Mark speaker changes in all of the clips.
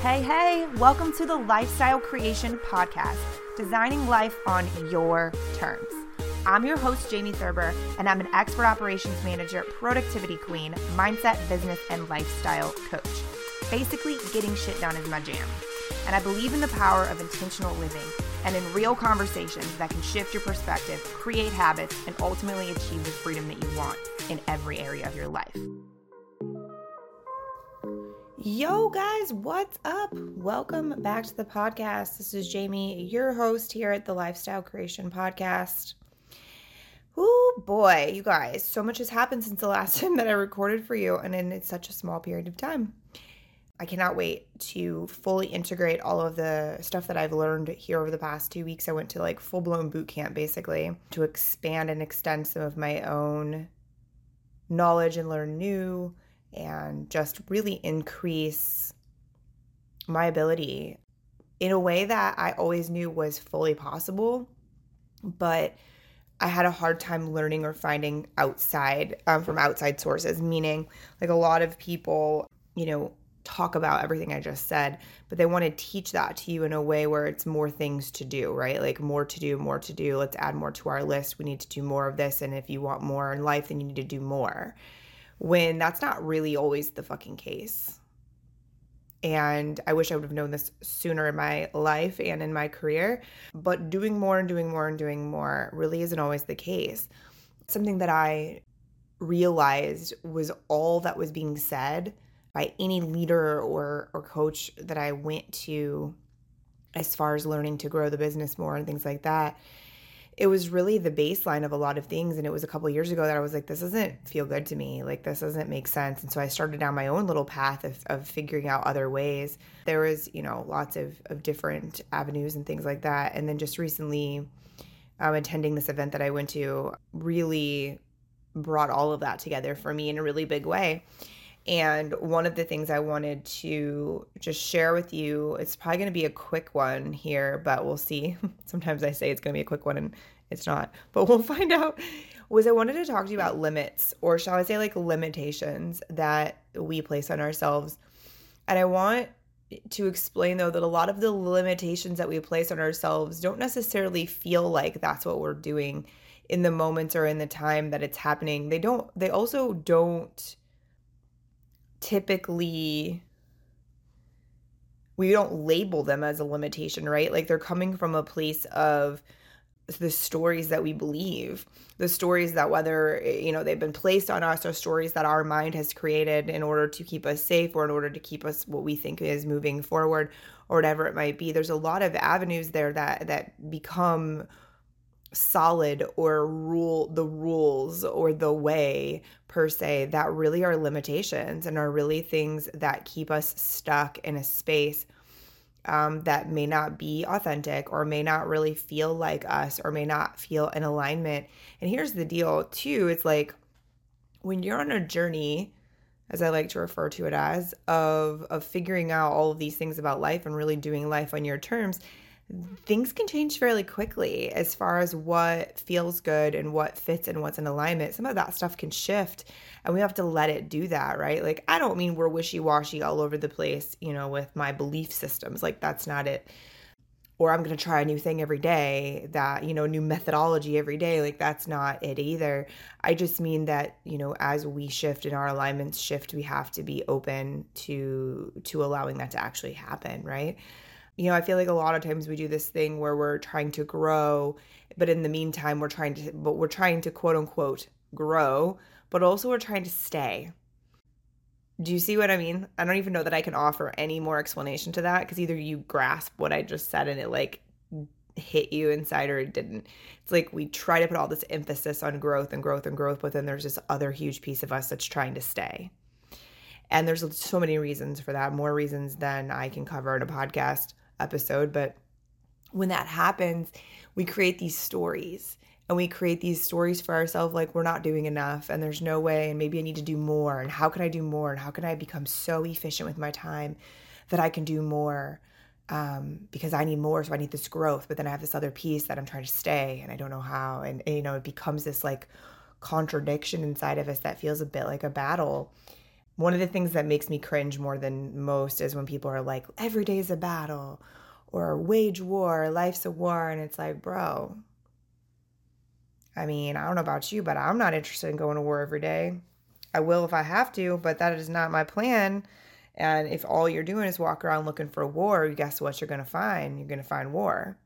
Speaker 1: Hey, hey, welcome to the Lifestyle Creation Podcast, designing life on your terms. I'm your host, Jamie Thurber, and I'm an expert operations manager, productivity queen, mindset, business, and lifestyle coach. Basically, getting shit done is my jam. And I believe in the power of intentional living and in real conversations that can shift your perspective, create habits, and ultimately achieve the freedom that you want in every area of your life. Yo, guys, what's up? Welcome back to the podcast. This is Jamie, your host here at the Lifestyle Creation Podcast. Oh boy, you guys, so much has happened since the last time that I recorded for you, and in such a small period of time. I cannot wait to fully integrate all of the stuff that I've learned here over the past two weeks. I went to like full blown boot camp basically to expand and extend some of my own knowledge and learn new and just really increase my ability in a way that I always knew was fully possible, but I had a hard time learning or finding outside um, from outside sources, meaning like a lot of people, you know, talk about everything I just said, but they want to teach that to you in a way where it's more things to do, right? Like more to do, more to do. Let's add more to our list. We need to do more of this. And if you want more in life, then you need to do more when that's not really always the fucking case. And I wish I would have known this sooner in my life and in my career. But doing more and doing more and doing more really isn't always the case. Something that I realized was all that was being said by any leader or, or coach that I went to as far as learning to grow the business more and things like that it was really the baseline of a lot of things and it was a couple years ago that i was like this doesn't feel good to me. Like this doesn't make sense. And so i started down my own little path of, of figuring out other ways. There was you know lots of, of different avenues and things like that. And then just recently um, attending this event that i went to really brought all of that together for me in a really big way and one of the things I wanted to just share with you, it's probably going to be a quick one here, but we'll see. Sometimes I say it's going to be a quick one and it's not, but we'll find out. Was I wanted to talk to you about limits, or shall I say, like limitations that we place on ourselves. And I want to explain, though, that a lot of the limitations that we place on ourselves don't necessarily feel like that's what we're doing in the moments or in the time that it's happening. They don't, they also don't typically we don't label them as a limitation, right? Like they're coming from a place of the stories that we believe, the stories that whether eh, you know they've been placed on us or stories that our mind has created in order to keep us safe or in order to keep us what we think is moving forward or whatever it might be. There's a lot of avenues there that that become solid or rule the rules or the way per se that really are limitations and are really things that keep us stuck in a space um, that may not be authentic or may not really feel like us or may not feel in alignment. And here's the deal, too it's like when you're on a journey, as I like to refer to it as, of, of figuring out all of these things about life and really doing life on your terms, things can change fairly quickly as far as what feels good and what fits and what's in alignment. Some of that stuff can shift and we have to let it do that, right? Like, I don't mean we're wishy washy all over the place, you know, with my belief systems. Like, that's not it. Or I'm going to try a new thing every day that, you know, new methodology every day. Like, that's not it either. I just mean that, you know, as we shift and our alignments shift, we have to be open to to allowing that to actually happen, right? You know, I feel like a lot of times we do this thing where we're trying to grow, but in the meantime, we're trying to, but we're trying to quote unquote grow, but also we're trying to stay. Do you see what I mean? I don't even know that I can offer any more explanation to that because either you grasp what I just said and it like hit you inside or it didn't. It's like we try to put all this emphasis on growth and growth and growth, but then there's this other huge piece of us that's trying to stay. And there's so many reasons for that, more reasons than I can cover in a podcast episode, but when that happens, we create these stories and we create these stories for ourselves like we're not doing enough and there's no way and maybe I need to do more and how can I do more and how can I become so efficient with my time that I can do more um, because I need more so I need this growth but then I have this other piece that I'm trying to stay and I don't know how. And, and you know it becomes this like contradiction inside of us that feels a bit like a battle one of the things that makes me cringe more than most is when people are like, every day is a battle or wage war, life's a war. And it's like, bro, I mean, I don't know about you, but I'm not interested in going to war every day. I will if I have to, but that is not my plan. And if all you're doing is walk around looking for war, guess what you're going to find? You're going to find war.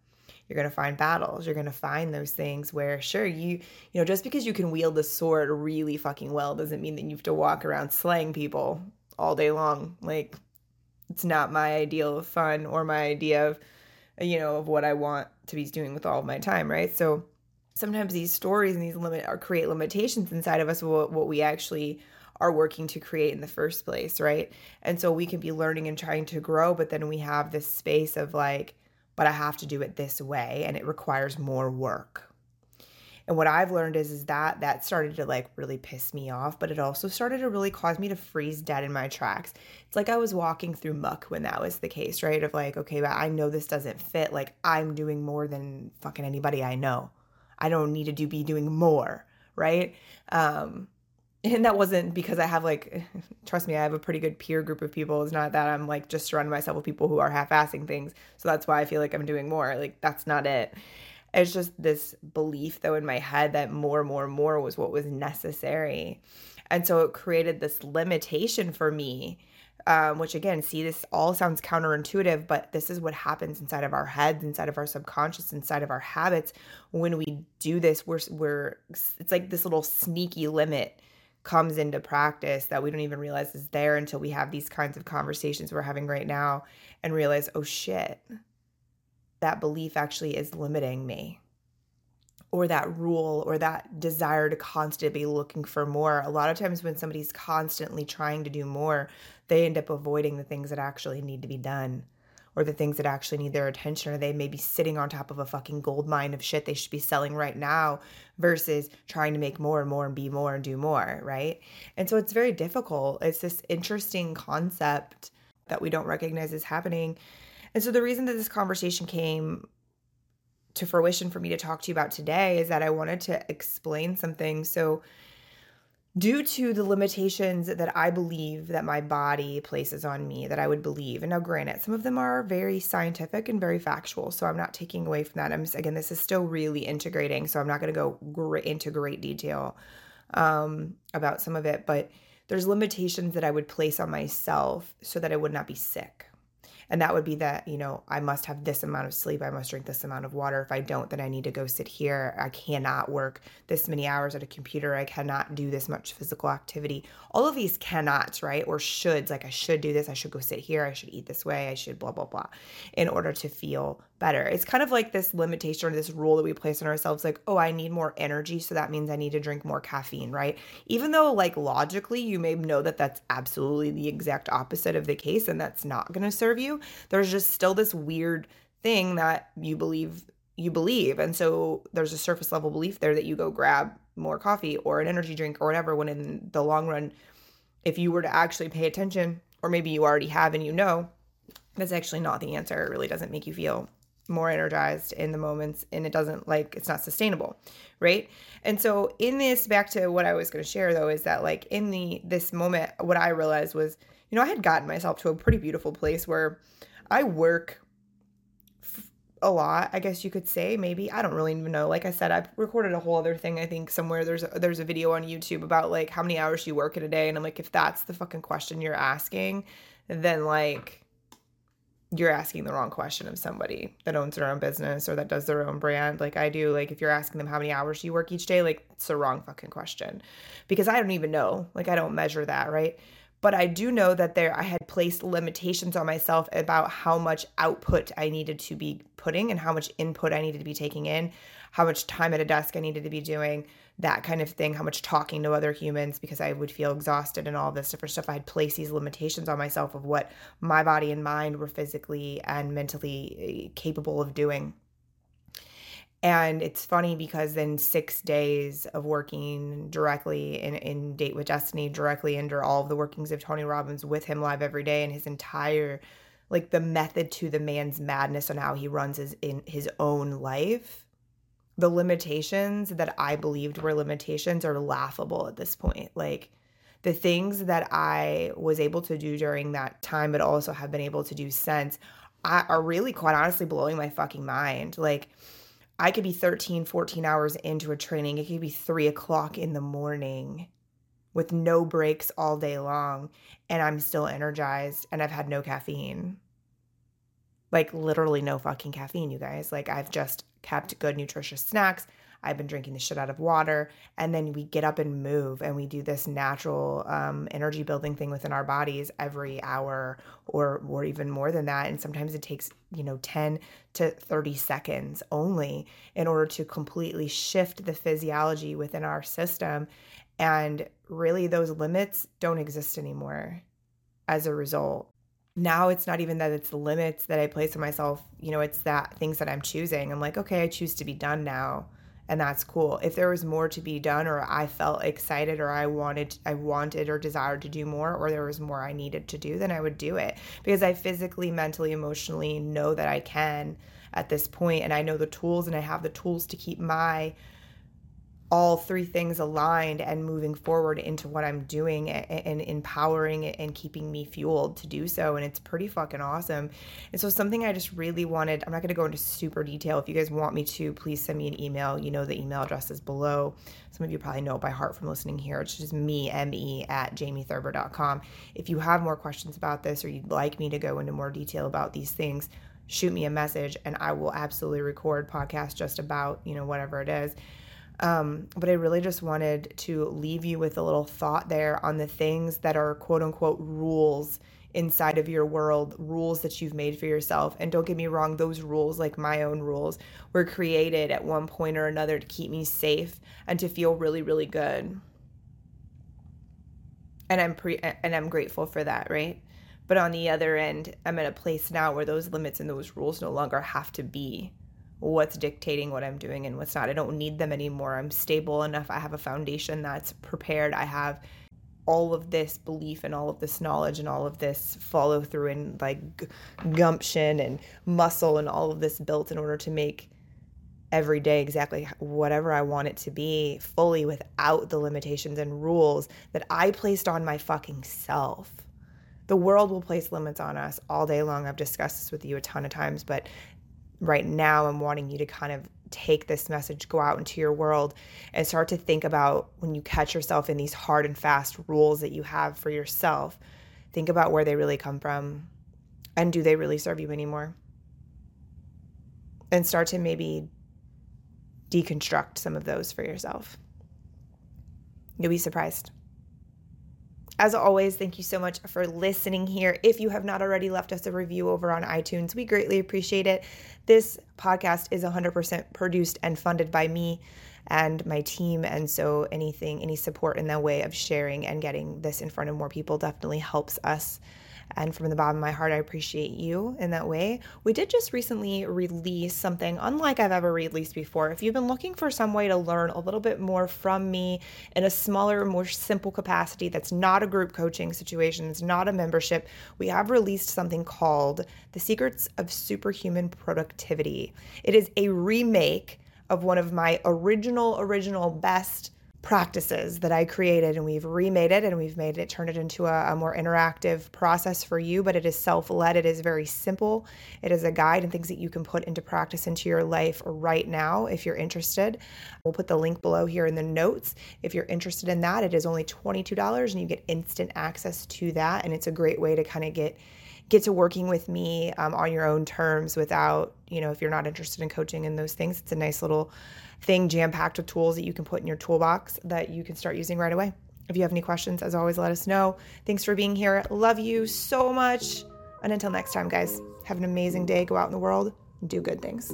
Speaker 1: You're going to find battles. You're going to find those things where, sure, you, you know, just because you can wield the sword really fucking well doesn't mean that you have to walk around slaying people all day long. Like, it's not my ideal of fun or my idea of, you know, of what I want to be doing with all of my time, right? So, sometimes these stories and these limit or create limitations inside of us what, what we actually are working to create in the first place right and so we can be learning and trying to grow but then we have this space of like but i have to do it this way and it requires more work. And what i've learned is is that that started to like really piss me off but it also started to really cause me to freeze dead in my tracks. It's like i was walking through muck when that was the case right? Of like okay but i know this doesn't fit. Like i'm doing more than fucking anybody i know. I don't need to do be doing more, right? Um, and that wasn't because I have like, trust me, I have a pretty good peer group of people. It's not that I'm like just surrounding myself with people who are half-assing things. So that's why I feel like I'm doing more. Like that's not it. It's just this belief though in my head that more, more, more was what was necessary. And so it created this limitation for me um, which again, see, this all sounds counterintuitive, but this is what happens inside of our heads, inside of our subconscious, inside of our habits. When we do this, we're, we're, it's like this little sneaky limit comes into practice that we don't even realize is there until we have these kinds of conversations we're having right now and realize, oh shit, that belief actually is limiting me or that rule or that desire to constantly be looking for more. A lot of times when somebody's constantly trying to do more, they end up avoiding the things that actually need to be done or the things that actually need their attention or they may be sitting on top of a fucking gold mine of shit they should be selling right now versus trying to make more and more and be more and do more, right? And so it's very difficult. It's this interesting concept that we don't recognize is happening. And so the reason that this conversation came to fruition for me to talk to you about today is that I wanted to explain something. So, due to the limitations that I believe that my body places on me, that I would believe, and now granted, some of them are very scientific and very factual. So, I'm not taking away from that. I'm again, this is still really integrating. So, I'm not going to go great, into great detail um, about some of it, but there's limitations that I would place on myself so that I would not be sick and that would be that you know i must have this amount of sleep i must drink this amount of water. If i don't then i need to go sit here. I cannot work this many hours at a computer. I cannot do this much physical activity. All of these cannots right or shoulds like i should do this i should go sit here i should eat this way i should blah blah blah in order to feel better it's kind of like this limitation or this rule that we place on ourselves like oh i need more energy so that means i need to drink more caffeine right even though like logically you may know that that's absolutely the exact opposite of the case and that's not going to serve you there's just still this weird thing that you believe you believe. And so there's a surface level belief there that you go grab more coffee or an energy drink or whatever when in the long run if you were to actually pay attention or maybe you already have and you know that's actually not the answer. It really doesn't make you feel more energized in the moments and it doesn't like it's not sustainable right and so in this back to what i was going to share though is that like in the this moment what i realized was you know i had gotten myself to a pretty beautiful place where I work f- a lot, I guess you could say. Maybe I don't really even know. Like I said, I recorded a whole other thing. I think somewhere there's a, there's a video on YouTube about like how many hours you work in a day, and I'm like, if that's the fucking question you're asking, then like you're asking the wrong question of somebody that owns their own business or that does their own brand like I do. Like if you're asking them how many hours you work each day, like it's the wrong fucking question. Because I don't even know. Like I don't measure that, right? but I do know that there I had placed limitations on myself about how much output I needed to be putting and how much input I needed to be taking in, how much time at a desk I needed to be doing, that kind of thing, how much talking to other humans because I would feel exhausted and all this different stuff. I had placed these limitations on myself of what my body and mind were physically and mentally eh, capable of doing. And it's funny because then six days of working directly in, in Date with Destiny, directly under all of the workings of Tony Robbins with him live every day and his entire like the method to the man's madness on how he runs his in his own life. The limitations that I believed were limitations are laughable at this point. Like the things that I was able to do during that time, but also have been able to do since, are really quite honestly blowing my fucking mind. Like, I could be 13, 14 hours into a training. It could be three o'clock in the morning with no breaks all day long, and I'm still energized and I've had no caffeine. Like, literally no fucking caffeine, you guys. Like, I've just kept good, nutritious snacks. I've been drinking the shit out of water. And then we get up and move and we do this natural um, energy building thing within our bodies every hour or, or even more than that. And sometimes it takes, you know, 10 to 30 seconds only in order to completely shift the physiology within our system. And really, those limits don't exist anymore as a result now it's not even that it's the limits that I place on myself, you know, it's that things that I'm choosing. I'm like, okay, I choose to be done now and that's cool. If there was more to be done or I felt excited or I wanted I wanted or desired to do more or there was more I needed to do, then I would do it because I physically, mentally, emotionally know that I can at this point and I know the tools and I have the tools to keep my all three things aligned and moving forward into what I'm doing and, empowering and keeping me fueled to do so. And it's pretty fucking awesome. And so, something I just really wanted, I'm not going to go into super detail. If you guys want me to, please send me an email. You know, the email address is below. Some of you probably know it by heart from listening here. It's just me, me at jamiethurber.com. If you have more questions about this or you'd like me to go into more detail about these things, shoot me a message and I will absolutely record podcast just about, you know, whatever it is. Um, but I really just wanted to leave you with a little thought there on the things that are quote unquote rules inside of your world, rules that you've made for yourself. And don't get me wrong, those rules, like my own rules, were created at one point or another to keep me safe and to feel really, really good. And I'm pre and I'm grateful for that, right? But on the other end, I'm at a place now where those limits and those rules no longer have to be what's dictating what I'm doing and what's not. I don't need them anymore. I'm stable enough. I have a foundation that's prepared. I have all of this belief and all of this knowledge and all of this follow through and like gumption and muscle and all of this built in order to make every day exactly whatever I want it to be fully without the limitations and rules that I placed on my fucking self. The world will place limits on us all day long. I've discussed this with you a ton of times, but right now I'm wanting you to kind of take this message, go out into your world, and start to think about when you catch yourself in these hard and fast rules that you have for yourself. Think about where they really come from and do they really serve you anymore? And start to maybe deconstruct some of those for yourself. You'll be surprised. As always, thank you so much for listening here. If you have not already left us a review over on iTunes, we greatly appreciate it. This podcast is 100% produced and funded by me and my team. And so anything, any support in that way of sharing and getting this in front of more people definitely helps us and from the bottom of my heart, I appreciate you in that way. We did just recently release something unlike I've ever released before. If you've been looking for some way to learn a little bit more from me in a smaller, more simple capacity that's not a group coaching situation, it's not a membership, we have released something called The Secrets of Superhuman Productivity. It is a remake of one of my original, original best practices that I created and we've remade it and we've made it turn it into a, a more interactive process for you, but it is self-led. It is very simple. It is a guide and things that you can put into practice into your life right now if you're interested. We'll put the link below here in the notes. If you're interested in that, it is only $22 and you get instant access to that. And it's a great way to kind of get get to working with me um, on your own terms without, you know, if you're not interested in coaching and those things, it's a nice little thing jam packed with tools that you can put in your toolbox that you can start using right away. If you have any questions, as always, let us know. Thanks for being here. Love you so much. And until next time, guys, have an amazing day. Go out in the world do good things.